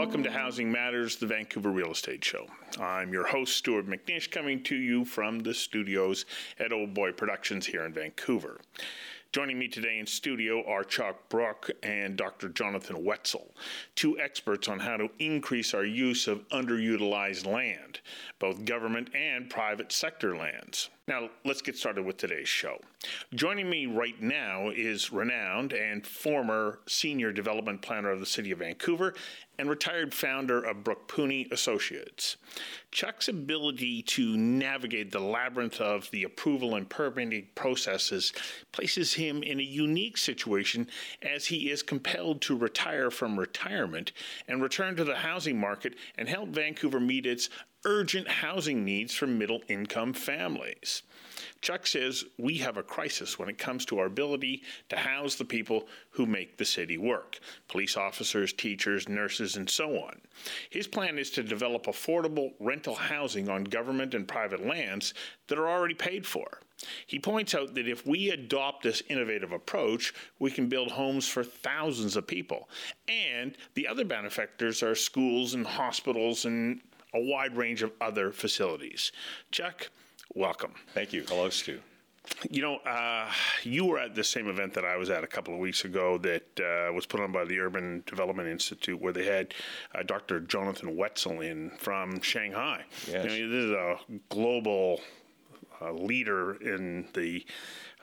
Welcome to Housing Matters, the Vancouver Real Estate Show. I'm your host, Stuart McNish, coming to you from the studios at Old Boy Productions here in Vancouver. Joining me today in studio are Chuck Brook and Dr. Jonathan Woetzel, two experts on how to increase our use of underutilized land, both government and private sector lands. Now, let's get started with today's show. Joining me right now is renowned and former senior development planner of the City of Vancouver and retired founder of Brook Pooni Associates. Chuck's ability to navigate the labyrinth of the approval and permitting processes places him in a unique situation as he is compelled to retire from retirement and return to the housing market and help Vancouver meet its urgent housing needs for middle income families. Chuck says we have a crisis when it comes to our ability to house the people who make the city work police officers, teachers, nurses, and so on. His plan is to develop affordable rental housing on government and private lands that are already paid for. He points out that if we adopt this innovative approach, we can build homes for thousands of people. And the other benefactors are schools and hospitals and a wide range of other facilities. Chuck, welcome. Thank you. Hello, Stu. You know, uh, you were at the same event that I was at a couple of weeks ago that uh, was put on by the Urban Development Institute, where they had uh, Dr. Jonathan Woetzel in from Shanghai. Yes. You know, this is a global uh, leader in the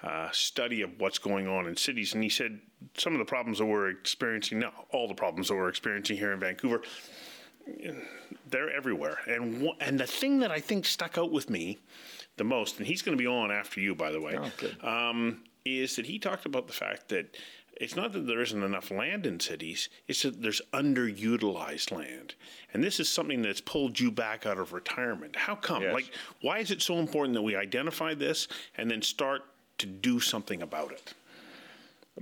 uh, study of what's going on in cities, and he said some of the problems that we're experiencing now, all the problems that we're experiencing here in Vancouver, they're everywhere. And and the thing that I think stuck out with me the most, and he's going to be on after you, by the way, oh, um, is that he talked about the fact that it's not that there isn't enough land in cities; it's that there's underutilized land, and this is something that's pulled you back out of retirement. How come? Yes. Like, why is it so important that we identify this and then start to do something about it?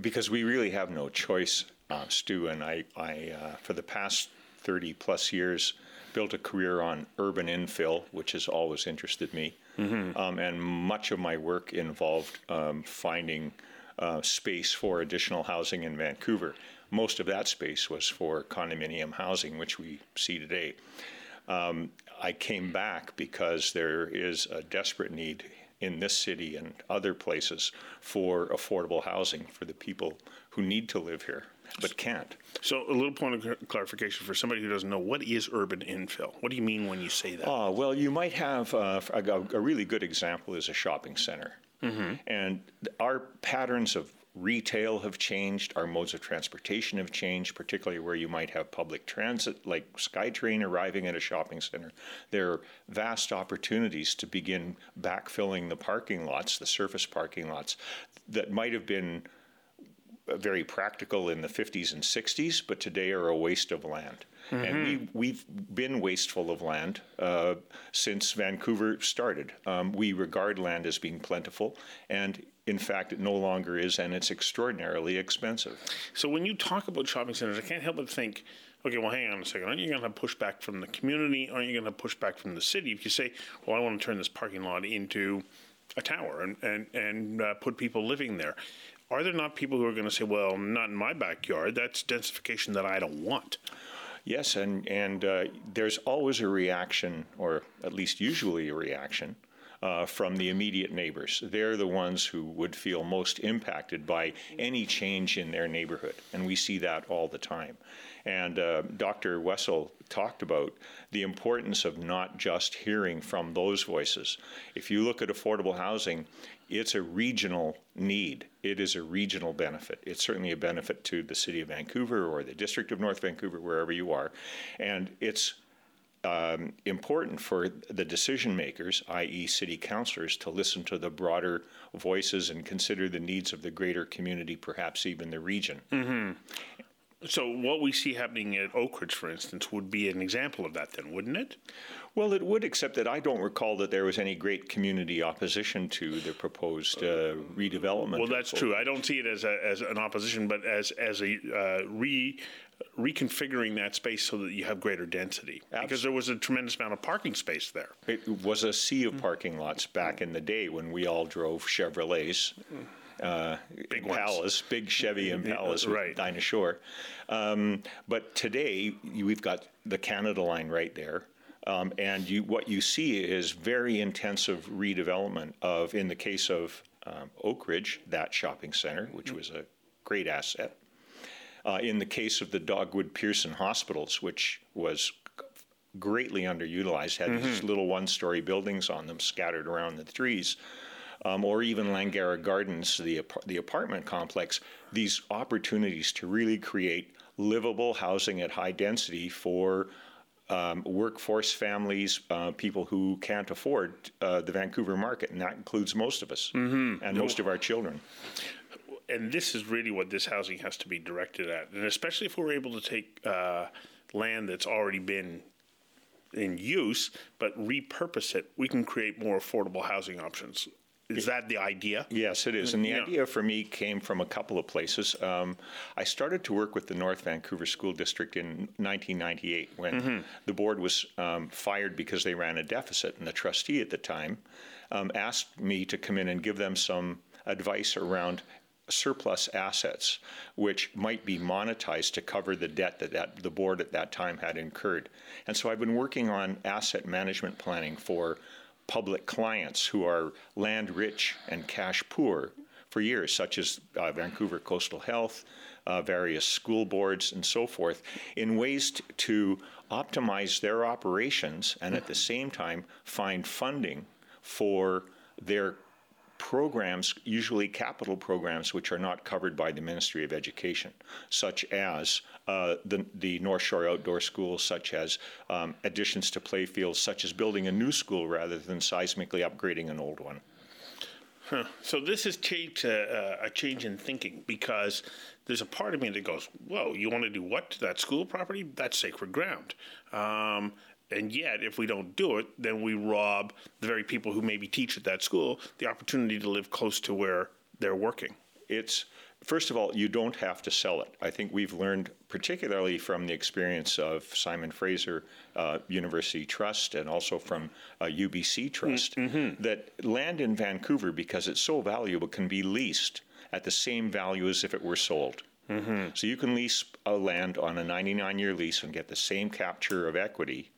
Because we really have no choice, uh, Stu. And I, I uh, for the past 30 plus years, built a career on urban infill, which has always interested me. Mm-hmm. Um, and much of my work involved um, finding uh, space for additional housing in Vancouver. Most of that space was for condominium housing, which we see today. Um, I came back because there is a desperate need in this city and other places for affordable housing for the people who need to live here but can't. So, a little point of clarification for somebody who doesn't know what is urban infill. What do you mean when you say that? Oh, well, you might have uh, a, a, really good example is a shopping center. Mm-hmm. And our patterns of retail have changed, our modes of transportation have changed, particularly where you might have public transit like SkyTrain arriving at a shopping center. There are vast opportunities to begin backfilling the parking lots, the surface parking lots, that might have been very practical in the 50s and 60s, but today are a waste of land. Mm-hmm. And we, we've been wasteful of land uh, since Vancouver started. Um, we regard land as being plentiful, and in fact, it no longer is, and it's extraordinarily expensive. So when you talk about shopping centers, I can't help but think, okay, well, hang on a second. Aren't you going to push back from the community? Aren't you going to push back from the city? If you say, well, I want to turn this parking lot into a tower and and and uh, put people living there, are there not people who are going to say, well, not in my backyard? That's densification that I don't want. Yes, and and uh, there's always a reaction, or at least usually a reaction, uh, from the immediate neighbors. They're the ones who would feel most impacted by any change in their neighborhood, and we see that all the time. And uh, Dr. Woetzel talked about the importance of not just hearing from those voices. If you look at affordable housing, it's a regional need. It is a regional benefit. It's certainly a benefit to the city of Vancouver or the district of North Vancouver, wherever you are. And it's um, important for the decision makers, i.e., city councilors, to listen to the broader voices and consider the needs of the greater community, perhaps even the region. Mm-hmm. So, what we see happening at Oakridge, for instance, would be an example of that, then, wouldn't it? Well, it would, except that I don't recall that there was any great community opposition to the proposed uh, redevelopment. Well, that's true. I don't see it as, a, as an opposition, but as as a uh, re reconfiguring that space so that you have greater density. Absolutely. Because there was a tremendous amount of parking space there. It was a sea of parking lots back in the day when we all drove Chevrolets. Uh, big Impalas, big Chevy Impalas, right. Dinah Shore. Um, but today we've got the Canada line right there. Um, and you, what you see is very intensive redevelopment of, in the case of um, Oakridge, that shopping center, which was a great asset. Uh, in the case of the Dogwood Pearson hospitals, which was greatly underutilized, had mm-hmm. these little one story buildings on them scattered around the trees. Um, or even Langara Gardens, the, the apartment complex, these opportunities to really create livable housing at high density for um, workforce families, uh, people who can't afford uh, the Vancouver market, and that includes most of us mm-hmm. and most of our children and this is really what this housing has to be directed at, and especially if we're able to take uh, land that's already been in use, but repurpose it, we can create more affordable housing options. Is that the idea? Yes, it is. And the yeah. idea for me came from a couple of places. Um, I started to work with the North Vancouver School District in 1998 when mm-hmm. the board was um, fired because they ran a deficit. And the trustee at the time um, asked me to come in and give them some advice around surplus assets, which might be monetized to cover the debt that, that the board at that time had incurred. And so I've been working on asset management planning for public clients who are land rich and cash poor for years, such as uh, Vancouver Coastal Health, uh, various school boards, and so forth, in ways t- to optimize their operations and at the same time find funding for their programs, usually capital programs, which are not covered by the Ministry of Education, such as uh, the, the North Shore Outdoor School, such as um, additions to playfields, such as building a new school rather than seismically upgrading an old one. Huh. So this has changed uh, a change in thinking because there's a part of me that goes, "Whoa, you want to do what to that school property? That's sacred ground." Um, and yet, if we don't do it, then we rob the very people who maybe teach at that school the opportunity to live close to where they're working. It's first of all, you don't have to sell it. I think we've learned, particularly from the experience of Simon Fraser uh, University Trust and also from uh, UBC Trust, mm-hmm. that land in Vancouver, because it's so valuable, can be leased at the same value as if it were sold. Mm-hmm. So you can lease a land on a 99 year lease and get the same capture of equity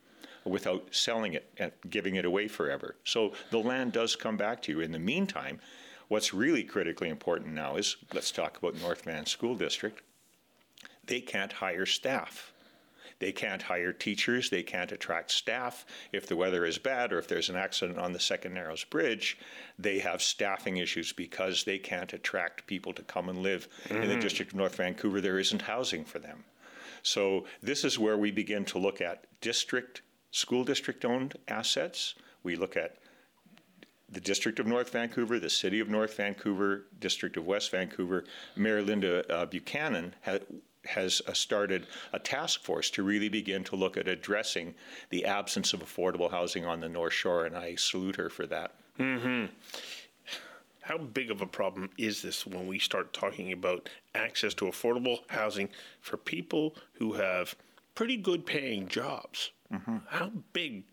without selling it and giving it away forever. So the land does come back to you. In the meantime, what's really critically important now is let's talk about North Van School District. They can't hire staff. They can't hire teachers. They can't attract staff. If the weather is bad or if there's an accident on the Second Narrows Bridge, they have staffing issues because they can't attract people to come and live mm-hmm. in the mm-hmm. District of North Vancouver. There isn't housing for them. So, this is where we begin to look at district school district owned assets. We look at the District of North Vancouver, the City of North Vancouver, District of West Vancouver. Mayor Linda uh, Buchanan ha- has uh, started a task force to really begin to look at addressing the absence of affordable housing on the North Shore, and I salute her for that. Mm-hmm. How big of a problem is this when we start talking about access to affordable housing for people who have pretty good paying jobs? Mm-hmm. How big,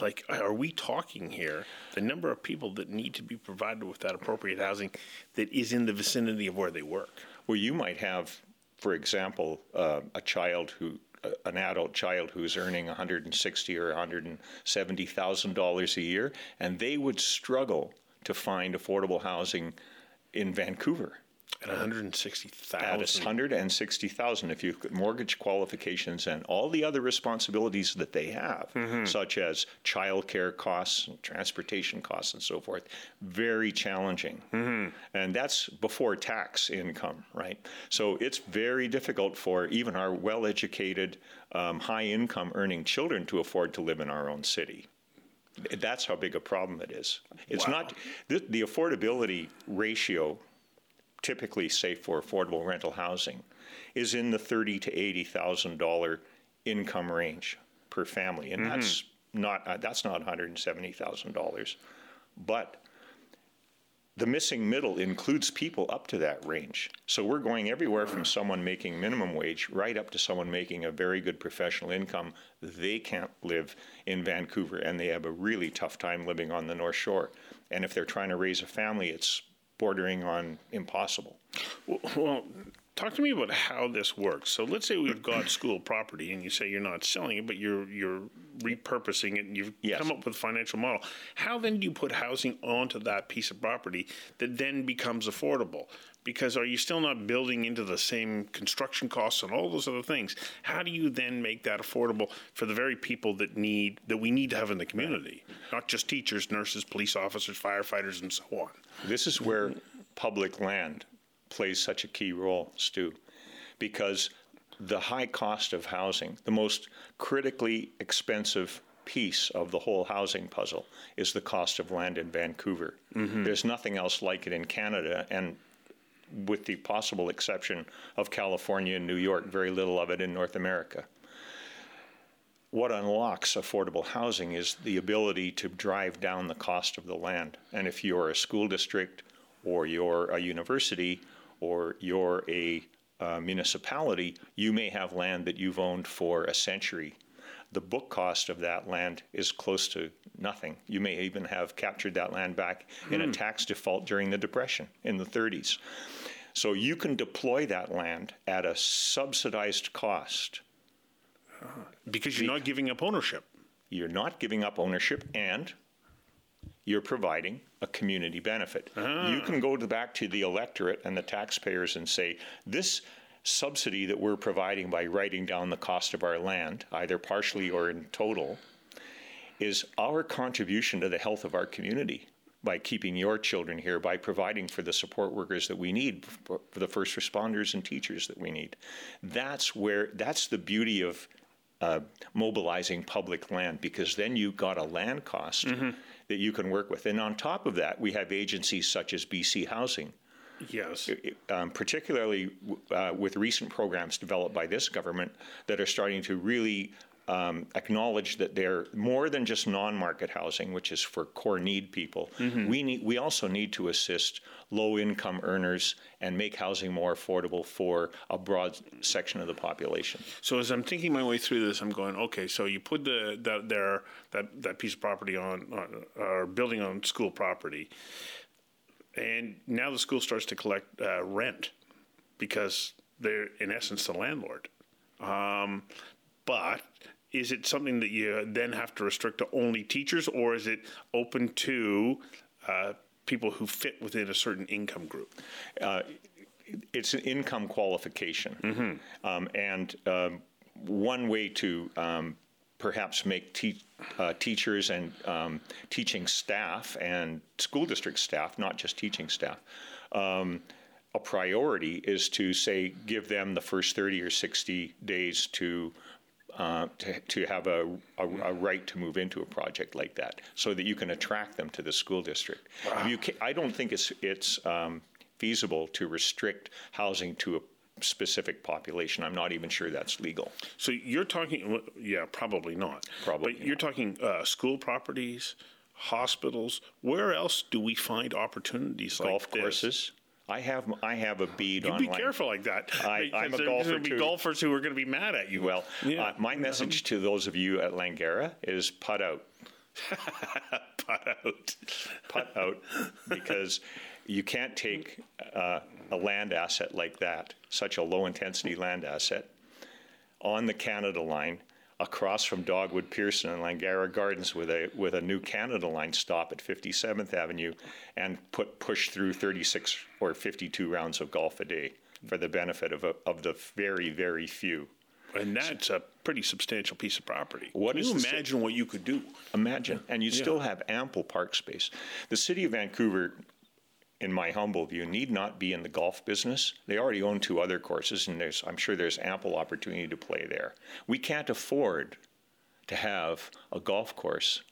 like, are we talking here? The number of people that need to be provided with that appropriate housing that is in the vicinity of where they work. Well, you might have, for example, uh, a child who a, an adult child who's earning 160 or 170 thousand dollars a year, and they would struggle to find affordable housing in Vancouver. At 160,000. At 160,000 if you mortgage qualifications and all the other responsibilities that they have, mm-hmm. such as childcare costs and transportation costs and so forth, very challenging. Mm-hmm. And that's before tax income, right? So it's very difficult for even our well-educated, um, high-income earning children to afford to live in our own city. That's how big a problem it is. It's wow. not the, the affordability ratio typically say for affordable rental housing is in the thirty to eighty thousand dollar income range per family, and mm-hmm. that's not uh, that's not one hundred and seventy thousand dollars, but the missing middle includes people up to that range. So we're going everywhere from someone making minimum wage right up to someone making a very good professional income. They can't live in Vancouver and they have a really tough time living on the North Shore. And if they're trying to raise a family, it's bordering on impossible. Well, well, talk to me about how this works. So let's say we've got school property, and you say you're not selling it, but you're you're repurposing it, and you've yes. come up with a financial model. How then do you put housing onto that piece of property that then becomes affordable? Because are you still not building into the same construction costs and all those other things? How do you then make that affordable for the very people that need that we need to have in the community, not just teachers, nurses, police officers, firefighters, and so on? This is where public land plays such a key role, Stu, because the high cost of housing, the most critically expensive piece of the whole housing puzzle is the cost of land in Vancouver. Mm-hmm. There's nothing else like it in Canada, and with the possible exception of California and New York, very little of it in North America. What unlocks affordable housing is the ability to drive down the cost of the land. And if you're a school district or you're a university or you're a uh, municipality, you may have land that you've owned for a century. The book cost of that land is close to nothing. You may even have captured that land back hmm. in a hmm. tax default during the Depression in the 30s. So you can deploy that land at a subsidized cost. Because you're not giving up ownership. You're not giving up ownership, and you're providing a community benefit. Uh-huh. You can go to back to the electorate and the taxpayers and say, this subsidy that we're providing by writing down the cost of our land, either partially or in total, is our contribution to the health of our community by keeping your children here, by providing for the support workers that we need, for the first responders and teachers that we need. That's where, that's the beauty of uh, mobilizing public land because then you've got a land cost mm-hmm that you can work with. And on top of that, we have agencies such as BC Housing. Yes. Um, particularly uh, with recent programs developed by this government that are starting to really um, acknowledge that they're more than just non-market housing, which is for core need people. Mm-hmm. We need. We also need to assist low-income earners and make housing more affordable for a broad section of the population. So as I'm thinking my way through this, I'm going, okay. So you put the that there that that piece of property on, on or building on school property, and now the school starts to collect uh, rent because they're in essence the landlord. Um, but is it something that you then have to restrict to only teachers, or is it open to uh, people who fit within a certain income group? Uh, it's an income qualification, mm-hmm. um, and um, one way to um, perhaps make te- uh, teachers and um, teaching staff and school district staff, not just teaching staff, um, a priority is to say give them the first 30 or 60 days to uh, to, to have a, a, a, right to move into a project like that so that you can attract them to the school district. Wow. Can, I don't think it's, it's um, feasible to restrict housing to a specific population. I'm not even sure that's legal. So you're talking, yeah, probably not. Probably. But you're talking uh, school properties, hospitals. Where else do we find opportunities Golf like courses. I have I have a bead you. Be careful like that. I, am a golfer There'll be too. golfers who are going to be mad at you. Well, yeah. uh, my message to those of you at Langara is putt out. putt out. putt out, because you can't take uh, a land asset like that, such a low intensity land asset, on the Canada line across from Dogwood Pearson and Langara Gardens with a with a new Canada line stop at 57th Avenue and put push through 36 or 52 rounds of golf a day for the benefit of a, of the very very few. And that's a pretty substantial piece of property. What Can you imagine what you could do? Imagine, and you still have ample park space. The city of Vancouver, in my humble view, need not be in the golf business. They already own two other courses, and there's, I'm sure there's ample opportunity to play there. We can't afford to have a golf course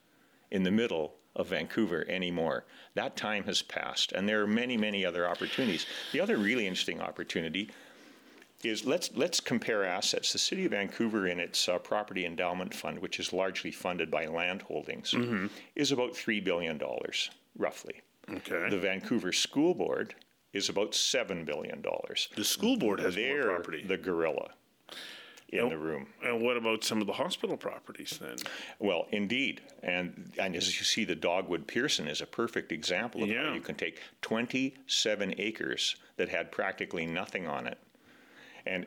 in the middle of Vancouver anymore. That time has passed, and there are many, many other opportunities. The other really interesting opportunity is let's let's compare assets. The city of Vancouver, in its uh, property endowment fund, which is largely funded by land holdings, is about three billion dollars, roughly. Okay. The Vancouver School Board is about seven billion dollars. The school board has They're more property. the gorilla in Oh. the room. and what about some of the hospital properties then? Well, indeed, and and as you see, the Dogwood Pearson is a perfect example of Yeah. how you can take 27 acres that had practically nothing on it, and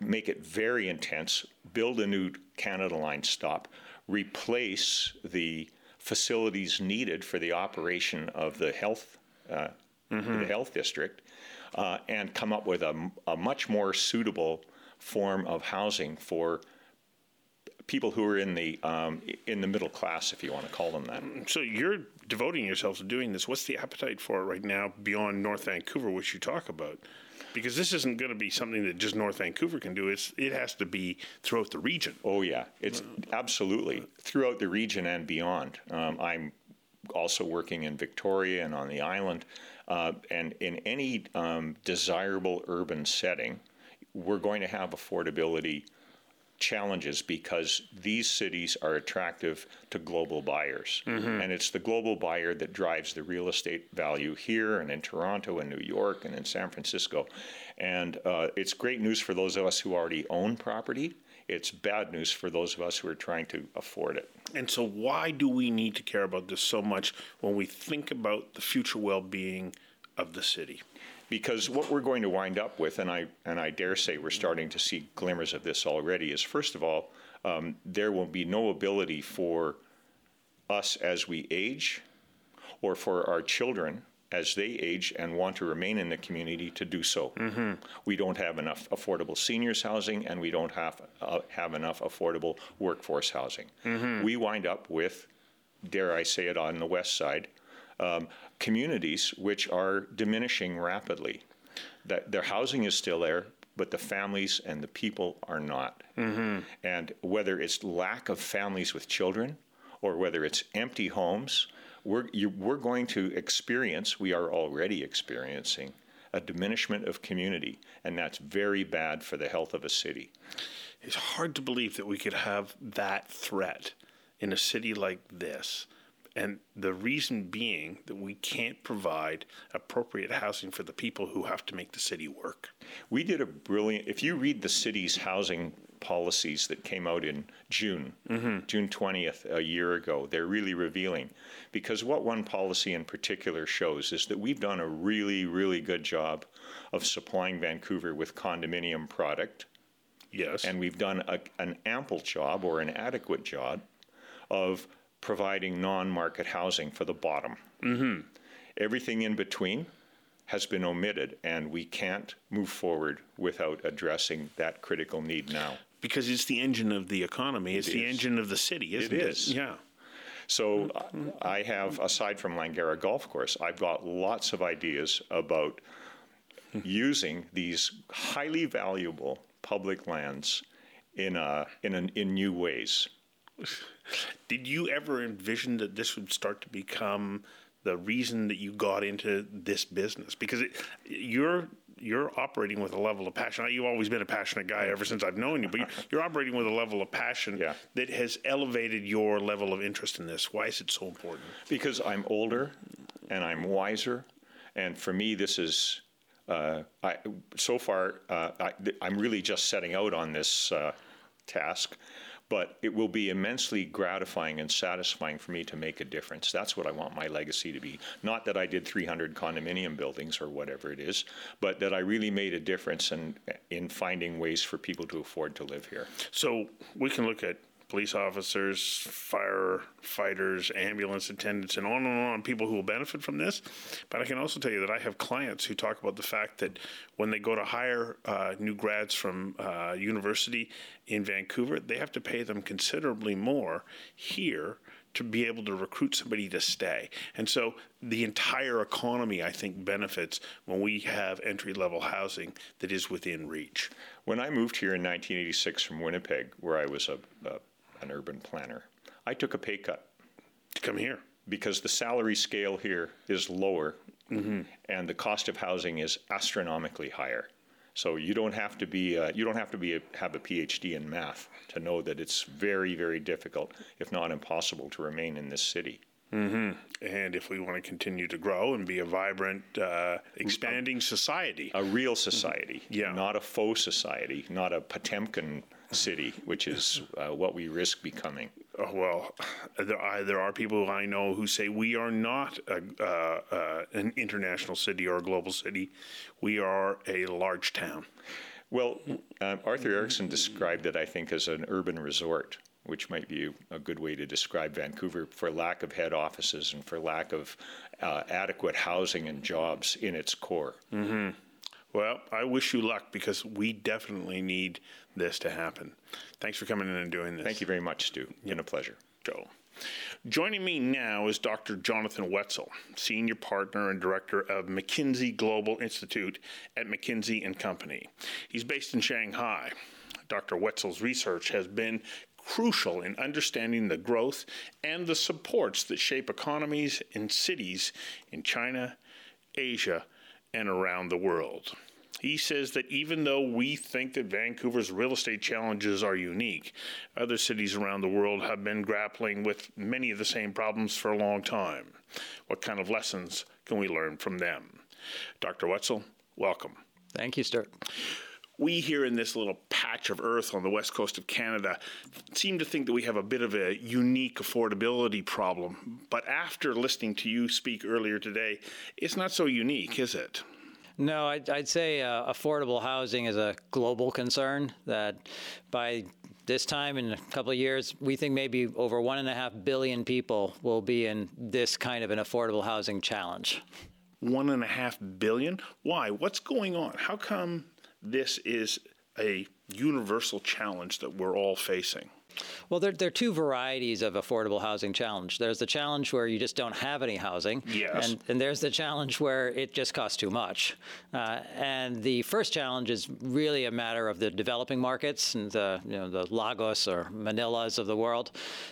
make it very intense. Build a new Canada Line stop, replace the facilities needed for the operation of the health uh, the health district, uh, and come up with a, a much more suitable form of housing for people who are in the um, in the middle class, if you want to call them that. So you're devoting yourself to doing this. What's the appetite for it right now beyond North Vancouver, which you talk about? Because this isn't going to be something that just North Vancouver can do. It's it has to be throughout the region. Oh yeah, it's absolutely throughout the region and beyond. Um, I'm also working in Victoria and on the island, uh, and in any um, desirable urban setting, we're going to have affordability challenges because these cities are attractive to global buyers. And it's the global buyer that drives the real estate value here and in Toronto and New York and in San Francisco. And uh, it's great news for those of us who already own property. It's bad news for those of us who are trying to afford it. And so, why do we need to care about this so much when we think about the future well-being of the city? Because what we're going to wind up with, and I and I dare say we're starting to see glimmers of this already, is first of all, um, there will be no ability for us as we age, or for our children as they age and want to remain in the community to do so. We don't have enough affordable seniors housing, and we don't have uh, have enough affordable workforce housing. We wind up with, dare I say it, on the west side, um, communities which are diminishing rapidly. That their housing is still there, but the families and the people are not. And whether it's lack of families with children, or whether it's empty homes, we're you, we're going to experience. We are already experiencing a diminishment of community, and that's very bad for the health of a city. It's hard to believe that we could have that threat in a city like this. And the reason being that we can't provide appropriate housing for the people who have to make the city work. We did a brilliant. If you read the city's housing policies that came out in June, mm-hmm. June 20th, a year ago, they're really revealing. Because what one policy in particular shows is that we've done a really, really good job of supplying Vancouver with condominium product, Yes. and we've done a, an ample job or an adequate job of providing non-market housing for the bottom. Mm-hmm. Everything in between has been omitted, and we can't move forward without addressing that critical need now. because it's the engine of the economy. It's the is. engine of the city, isn't it? is. Yeah. So I have, aside from Langara Golf Course, I've got lots of ideas about using these highly valuable public lands in a, in an, in new ways. Did you ever envision that this would start to become the reason that you got into this business? Because it, you're you're operating with a level of passion. You've always been a passionate guy ever since I've known you, but you're, you're operating with a level of passion Yeah. that has elevated your level of interest in this. Why is it so important? Because I'm older and I'm wiser, and for me, this is. Uh, I, so far, uh, I, I'm really just setting out on this uh, task, but it will be immensely gratifying and satisfying for me to make a difference. That's what I want my legacy to be. Not that I did 300 condominium buildings or whatever it is, but that I really made a difference in, in finding ways for people to afford to live here. So we can look at police officers, firefighters, ambulance attendants, and on and on, people who will benefit from this. But I can also tell you that I have clients who talk about the fact that when they go to hire uh, new grads from uh, university in Vancouver, they have to pay them considerably more here to be able to recruit somebody to stay. And so the entire economy, I think, benefits when we have entry level housing that is within reach. When I moved here in 1986 from Winnipeg, where I was a, a an urban planner. I took a pay cut to come here because the salary scale here is lower mm-hmm. and the cost of housing is astronomically higher. So you don't have to be uh, you don't have to be a, have a PhD in math to know that it's very very difficult, if not impossible, to remain in this city. Mm-hmm. And if we want to continue to grow and be a vibrant, uh, expanding society, a real society, yeah. not a faux society, not a Potemkin city, which is uh, what we risk becoming. Oh, well, there are, there are people I know who say we are not a, uh, uh, an international city or a global city. We are a large town. Well, uh, Arthur Erickson described it, I think, as an urban resort which might be a good way to describe Vancouver for lack of head offices and for lack of uh, adequate housing and jobs in its core. Mm-hmm. Well, I wish you luck because we definitely need this to happen. Thanks for coming in and doing this. Thank you very much, Stu. It's been a pleasure. Joe. Joining me now is Dr. Jonathan Woetzel, Senior Partner and Director of McKinsey Global Institute at McKinsey and Company. He's based in Shanghai. Dr. Woetzel's research has been crucial in understanding the growth and the supports that shape economies in cities in China, Asia, and around the world. He says that even though we think that Vancouver's real estate challenges are unique, other cities around the world have been grappling with many of the same problems for a long time. What kind of lessons can we learn from them? Dr. Woetzel, welcome. Thank you, Stuart we here in this little patch of earth on the west coast of Canada seem to think that we have a bit of a unique affordability problem. But after listening to you speak earlier today, it's not so unique, is it? No, I'd, I'd say uh, affordable housing is a global concern that by this time in a couple of years, we think maybe over one and a half billion people will be in this kind of an affordable housing challenge. One and a half billion? Why? What's going on? How come this is a universal challenge that we're all facing? Well, there, there, are two varieties of affordable housing challenge. There's the challenge where you just don't have any housing. Yes. And, and there's the challenge where it just costs too much. Uh, and the first challenge is really a matter of the developing markets and the, you know, the Lagos or Manilas of the world.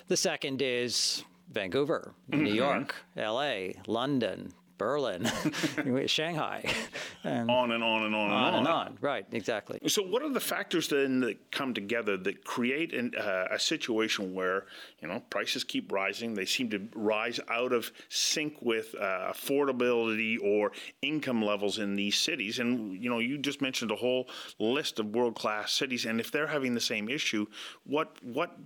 The second is Vancouver, mm-hmm. New York, LA, London, Berlin, Shanghai, and on and on and on and on, and on. Right, exactly. So, what are the factors then that come together that create an, uh, a situation where you know prices keep rising? They seem to rise out of sync with uh, affordability or income levels in these cities. And you know, you just mentioned a whole list of world class cities, and if they're having the same issue, what what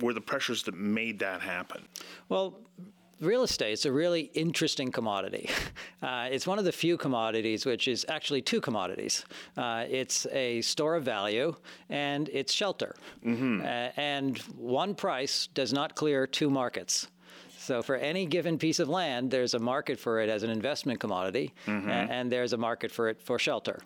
were the pressures that made that happen? Well, real estate is a really interesting commodity. Uh, it's one of the few commodities which is actually two commodities. Uh, it's a store of value and it's shelter. Mm-hmm. Uh, and one price does not clear two markets. So for any given piece of land, there's a market for it as an investment commodity, mm-hmm. and there's a market for it for shelter.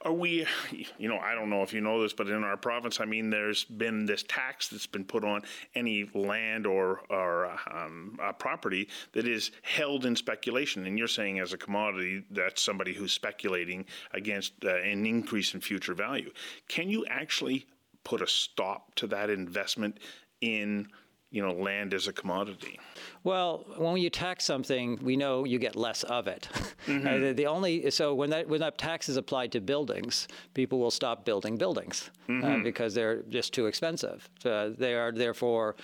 Are we, you know, I don't know if you know this, but in our province, I mean, there's been this tax that's been put on any land or, or um, property that is held in speculation. And you're saying as a commodity, that's somebody who's speculating against uh, an increase in future value. Can you actually put a stop to that investment in you know, land as a commodity? Well, when you tax something, we know you get less of it. Mm-hmm. Uh, the, the, only so when that when that tax is applied to buildings, people will stop building buildings uh, mm-hmm. uh, because they're just too expensive. Uh, they are therefore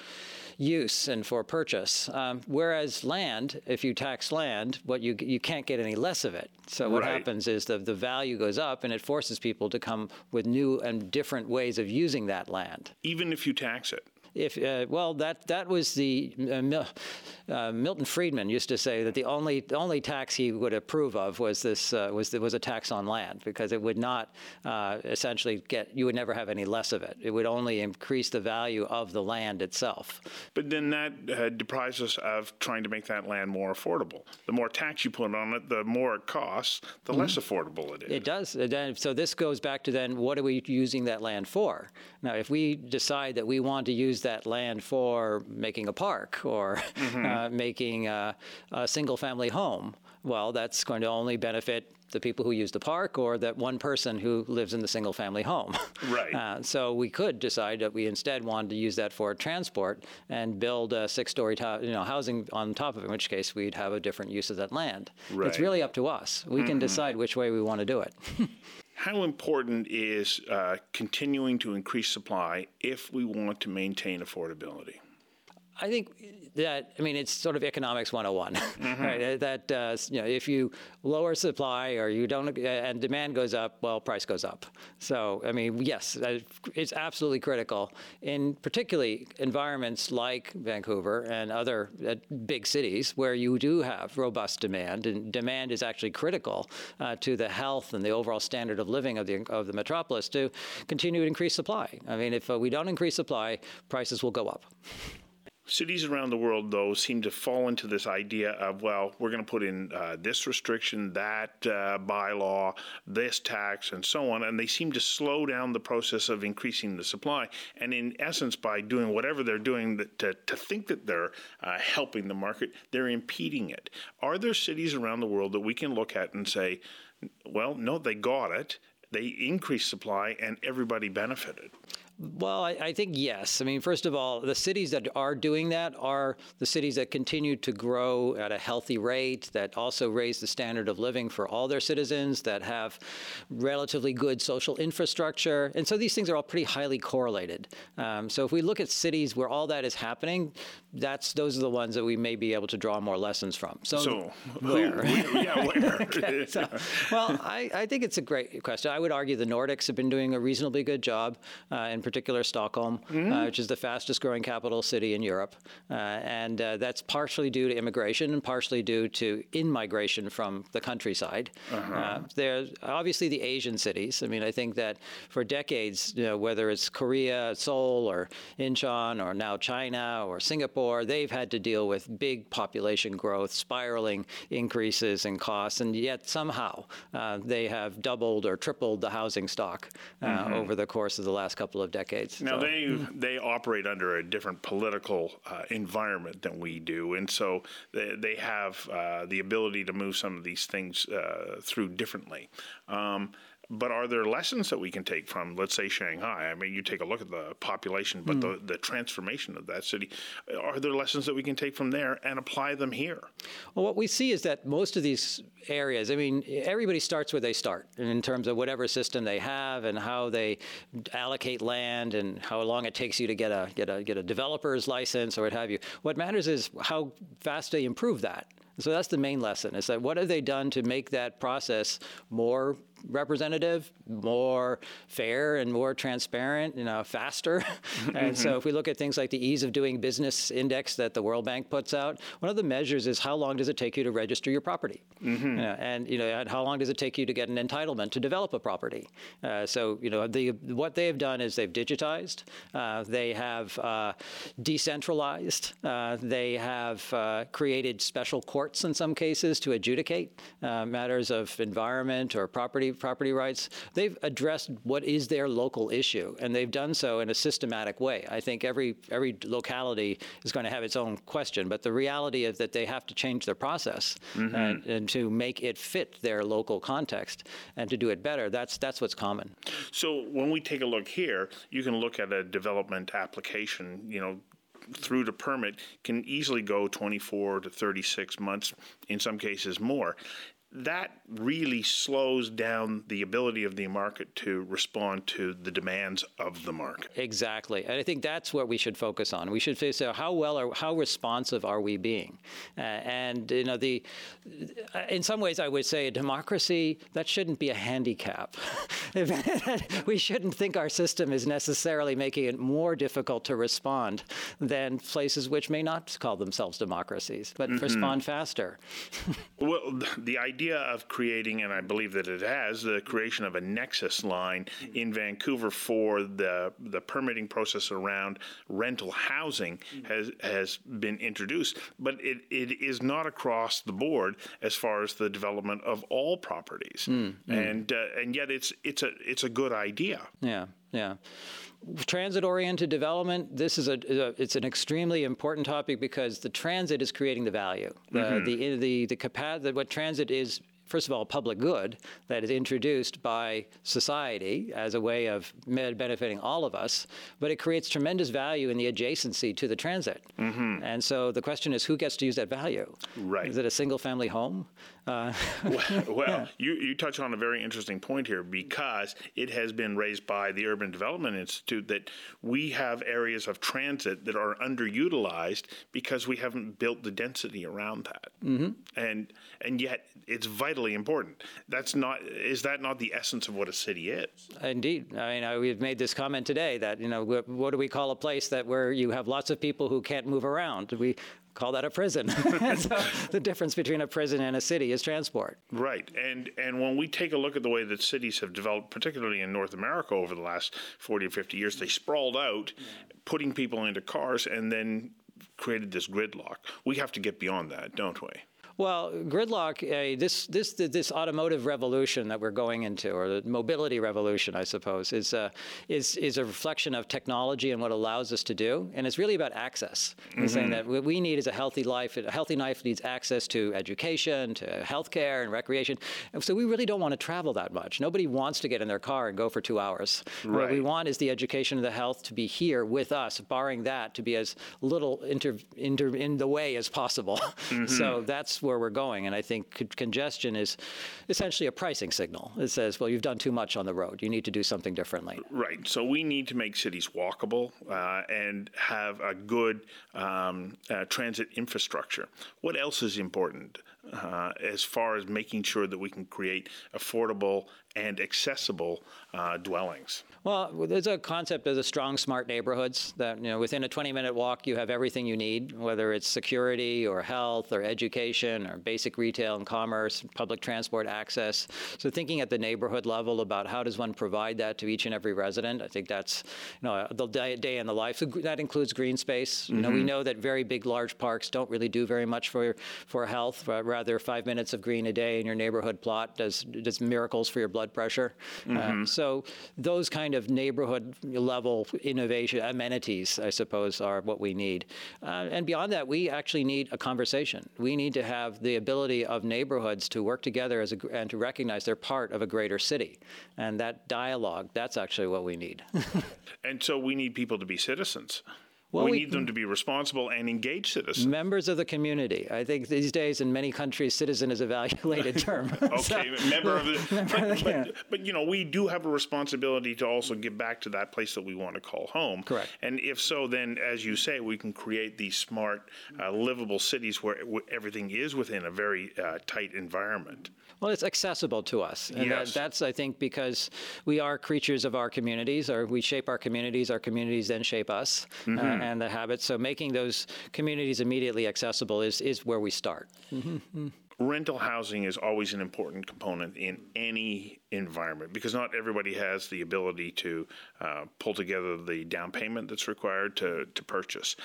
use and for purchase. Um, whereas land, if you tax land, what you you can't get any less of it. So what right. happens is the the value goes up, and it forces people to come with new and different ways of using that land. Even if you tax it. If uh, well, that that was the uh, Mil- uh, Milton Friedman used to say that the only the only tax he would approve of was this uh, was was a tax on land because it would not uh, essentially get you would never have any less of it. It would only increase the value of the land itself. But then that uh, deprives us of trying to make that land more affordable. The more tax you put on it, the more it costs, the mm-hmm. less affordable it is. It does. So this goes back to then what are we using that land for? Now, if we decide that we want to use that land for making a park or mm-hmm. uh, making a, a single family home, well, that's going to only benefit the people who use the park or that one person who lives in the single family home. Right. Uh, so we could decide that we instead wanted to use that for transport and build a six-story you know, housing on top of it, in which case we'd have a different use of that land. Right. It's really up to us. We mm-hmm. can decide which way we want to do it. How important is uh, continuing to increase supply if we want to maintain affordability? I think that I mean it's sort of economics 101, mm-hmm. right? That uh, you know if you lower supply or you don't and demand goes up, well, price goes up. So I mean, yes, it's absolutely critical in particularly environments like Vancouver and other uh, big cities where you do have robust demand, and demand is actually critical uh, to the health and the overall standard of living of the of the metropolis to continue to increase supply. I mean, if uh, we don't increase supply, prices will go up. Cities around the world, though, seem to fall into this idea of, well, we're going to put in uh, this restriction, that uh, bylaw, this tax, and so on. And they seem to slow down the process of increasing the supply. And in essence, by doing whatever they're doing that, to, to think that they're uh, helping the market, they're impeding it. Are there cities around the world that we can look at and say, well, no, they got it, they increased supply, and everybody benefited? Well, I, I, think yes. I mean, first of all, the cities that are doing that are the cities that continue to grow at a healthy rate, that also raise the standard of living for all their citizens, that have relatively good social infrastructure. And so these things are all pretty highly correlated. Um, so if we look at cities where all that is happening, that's those are the ones that we may be able to draw more lessons from. So, so where? Who, yeah, where? okay, so, well, I, I, think it's a great question. I would argue the Nordics have been doing a reasonably good job, uh, in particular Stockholm, uh, mm-hmm. uh, which is the fastest growing capital city in Europe. Uh, and uh, that's partially due to immigration and partially due to in migration from the countryside. Uh-huh. Uh, there's obviously the Asian cities. I mean, I think that for decades, you know, whether it's Korea, Seoul, or Incheon, or now China, or Singapore, they've had to deal with big population growth, spiraling increases in costs, and yet somehow uh, they have doubled or tripled the housing stock uh, mm-hmm. over the course of the last couple of decades. Now so, they mm. they operate under a different political uh, environment than we do, and so they, they have uh, the ability to move some of these things uh, through differently. Um, but are there lessons that we can take from, let's say, Shanghai? I mean, you take a look at the population, but mm. the, the transformation of that city. Are there lessons that we can take from there and apply them here? Well, what we see is that most of these areas, I mean, everybody starts where they start in terms of whatever system they have and how they allocate land and how long it takes you to get a get a get a developer's license or what have you. What matters is how fast they improve that. So that's the main lesson: is that what have they done to make that process more representative, more fair, and more transparent, you know, faster. and so if we look at things like the ease of doing business index that the World Bank puts out, one of the measures is how long does it take you to register your property, mm-hmm. you know, and you know, and how long does it take you to get an entitlement to develop a property. Uh, so you know, the what they have done is they've digitized, uh, they have uh, decentralized, uh, they have uh, created special courts in some cases to adjudicate uh, matters of environment or property property rights, they've addressed what is their local issue, and they've done so in a systematic way. I think every every locality is going to have its own question, but the reality is that they have to change their process mm-hmm. and, and, to make it fit their local context and to do it better. That's that's what's common. So when we take a look here, you can look at a development application. You know, through the permit can easily go 24 to 36 months, in some cases more that really slows down the ability of the market to respond to the demands of the market. Exactly, and I think that's what we should focus on. We should say, how well are, how responsive are we being? Uh, and you know, the in some ways, I would say a democracy that shouldn't be a handicap. we shouldn't think our system is necessarily making it more difficult to respond than places which may not call themselves democracies, but mm-hmm. respond faster. well, the idea idea of creating, and I believe that it has, the creation of a nexus line in Vancouver for the the permitting process around rental housing has has been introduced, but it, it is not across the board as far as the development of all properties, mm, mm. and uh, and yet it's it's a it's a good idea. Yeah, yeah transit oriented development this is a, a, it's an extremely important topic because the transit is creating the value mm-hmm. the the the, the capacity what transit is first of all, a public good that is introduced by society as a way of benefiting all of us, but it creates tremendous value in the adjacency to the transit. Mm-hmm. And so the question is who gets to use that value? Right. Is it a single family home? Uh, well, well yeah. you, you touch on a very interesting point here because it has been raised by the Urban Development Institute that we have areas of transit that are underutilized because we haven't built the density around that. Mm-hmm. And and yet it's vitally important. That's not is that not the essence of what a city is? Indeed. I mean, I, we've made this comment today that you know what, what do we call a place that where you have lots of people who can't move around? We call that a prison. so the difference between a prison and a city is transport. Right. And and when we take a look at the way that cities have developed, particularly in North America over the last 40 or 50 years, they sprawled out, putting people into cars and then created this gridlock. We have to get beyond that, don't we? Well, gridlock, uh, this, this, this automotive revolution that we're going into, or the mobility revolution, I suppose, is, uh, is, is a reflection of technology and what allows us to do. And it's really about access. Mm-hmm. saying that what we need is a healthy life. A healthy life needs access to education, to healthcare, and recreation. And so we really don't want to travel that much. Nobody wants to get in their car and go for two hours. Right. What we want is the education and the health to be here with us, barring that, to be as little inter, inter, in the way as possible. Mm-hmm. so that's where we're going. And I think congestion is essentially a pricing signal. It says, well, you've done too much on the road. You need to do something differently. Right. So we need to make cities walkable uh, and have a good um, uh, transit infrastructure. What else is important? Uh, as far as making sure that we can create affordable and accessible uh, dwellings. Well, there's a concept of the strong, smart neighborhoods that, you know, within a 20 minute walk, you have everything you need, whether it's security or health or education or basic retail and commerce, public transport access. So, thinking at the neighborhood level about how does one provide that to each and every resident, I think that's, you know, the day, day in the life. So that includes green space. Mm-hmm. You know, we mm-hmm. know that very big, large parks don't really do very much for, for health. Rather, five minutes of green a day in your neighborhood plot does, does miracles for your blood pressure. Uh, mm-hmm. Uh, so, those kind kind of neighborhood level innovation amenities, I suppose, are what we need. Uh, and beyond that, we actually need a conversation. We need to have the ability of neighborhoods to work together as a, and to recognize they're part of a greater city. And that dialogue, that's actually what we need. and so we need people to be citizens. Well, we, we, need them to be responsible and engaged citizens. Members of the community. I think these days in many countries, citizen is a valuated term. okay, so, member of the. Member but, of the but, but, you know, we do have a responsibility to also give back to that place that we want to call home. Correct. And if so, then as you say, we can create these smart, uh, livable cities where everything is within a very uh, tight environment. Well, it's accessible to us. And yes. that, that's, I think, because we are creatures of our communities, or we shape our communities, our communities then shape us mm-hmm. uh, and the habits. So making those communities immediately accessible is, is where we start. Mm-hmm. Rental housing is always an important component in any environment because not everybody has the ability to uh, pull together the down payment that's required to, to purchase.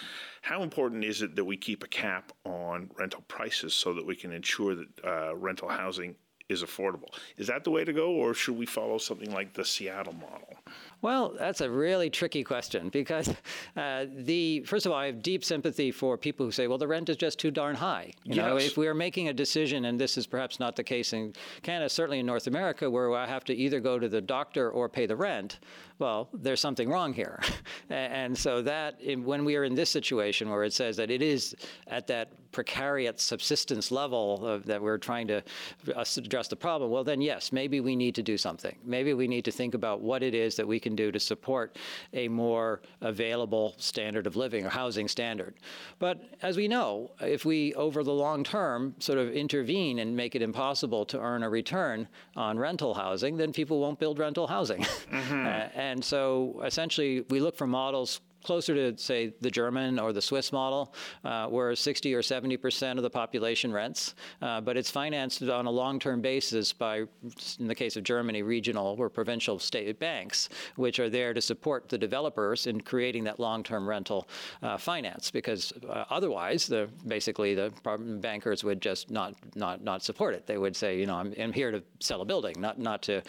How important is it that we keep a cap on rental prices so that we can ensure that uh, rental housing is affordable? Is that the way to go, or should we follow something like the Seattle model? Well, that's a really tricky question because uh, the first of all, I have deep sympathy for people who say, "Well, the rent is just too darn high." You yes. know, if we are making a decision, and this is perhaps not the case in Canada, certainly in North America, where I have to either go to the doctor or pay the rent, well, there's something wrong here. and so that when we are in this situation where it says that it is at that precariat subsistence level of, that we're trying to address the problem, well, then yes, maybe we need to do something. Maybe we need to think about what it is that we can do to support a more available standard of living or housing standard. But as we know, if we, over the long term, sort of intervene and make it impossible to earn a return on rental housing, then people won't build rental housing. Mm-hmm. uh, and so essentially, we look for models closer to, say, the German or the Swiss model, uh, where 60 or 70 percent of the population rents, uh, but it's financed on a long-term basis by, in the case of Germany, regional or provincial state banks, which are there to support the developers in creating that long-term rental uh, finance. Because uh, otherwise, the basically the bankers would just not not not support it. They would say, you know, I'm, I'm here to sell a building, not not to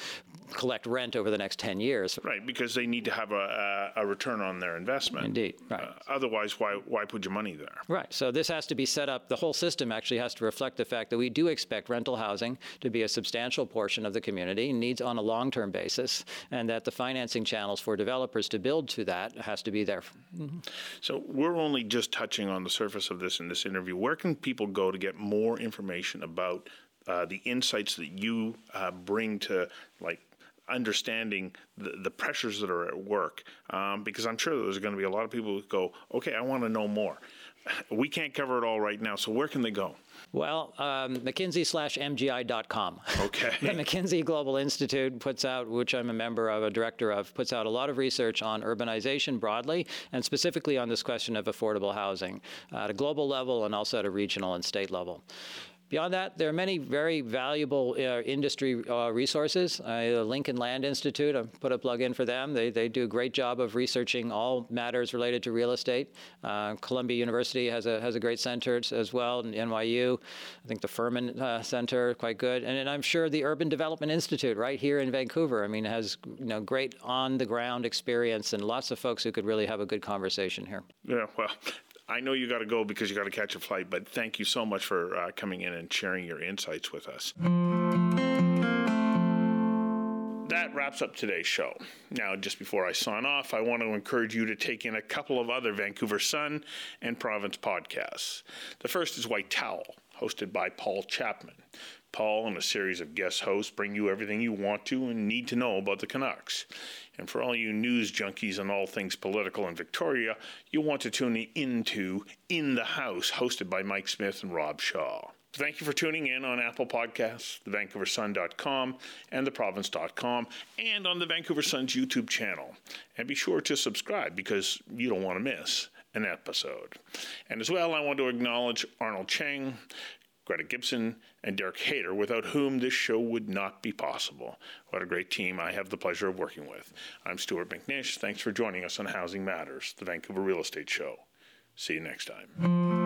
collect rent over the next 10 years. Right, because they need to have a, a return on their investment. Indeed, right. Uh, otherwise, why, why put your money there? Right, so this has to be set up, the whole system actually has to reflect the fact that we do expect rental housing to be a substantial portion of the community, needs on a long-term basis, and that the financing channels for developers to build to that has to be there. Mm-hmm. So we're only just touching on the surface of this in this interview. Where can people go to get more information about uh, the insights that you uh, bring to like understanding the, the pressures that are at work, um, because I'm sure there's going to be a lot of people who go, okay, I want to know more. We can't cover it all right now, so where can they go? Well, um, McKinsey slash MGI.com. Okay. the McKinsey Global Institute puts out, which I'm a member of, a director of, puts out a lot of research on urbanization broadly and specifically on this question of affordable housing at a global level and also at a regional and state level. Beyond that, there are many very valuable uh, industry uh, resources. Uh, the Lincoln Land Institute, I put a plug in for them. They, they do a great job of researching all matters related to real estate. Uh, Columbia University has a, has a great center as well, and NYU. I think the Furman uh, Center, quite good. And, and, I'm sure the Urban Development Institute right here in Vancouver, I mean, has you know, great on-the-ground experience and lots of folks who could really have a good conversation here. Yeah, well, I know you got to go because you got to catch a flight, but thank you so much for uh, coming in and sharing your insights with us. That wraps up today's show. Now, just before I sign off, I want to encourage you to take in a couple of other Vancouver Sun and Province podcasts. The first is White Towel, hosted by Paul Chapman. Paul and a series of guest hosts bring you everything you want to and need to know about the Canucks. And for all you news junkies and all things political in Victoria, you'll want to tune into In the House, hosted by Mike Smyth and Rob Shaw. Thank you for tuning in on Apple Podcasts, thevancouversun.com, and theprovince.com, and on the Vancouver Sun's YouTube channel. And be sure to subscribe because you don't want to miss an episode. And as well, I want to acknowledge Arnold Chang, Greta Gibson, and Derek Hayter, without whom this show would not be possible. What a great team I have the pleasure of working with. I'm Stuart McNish. Thanks for joining us on Housing Matters, the Vancouver Real Estate Show. See you next time.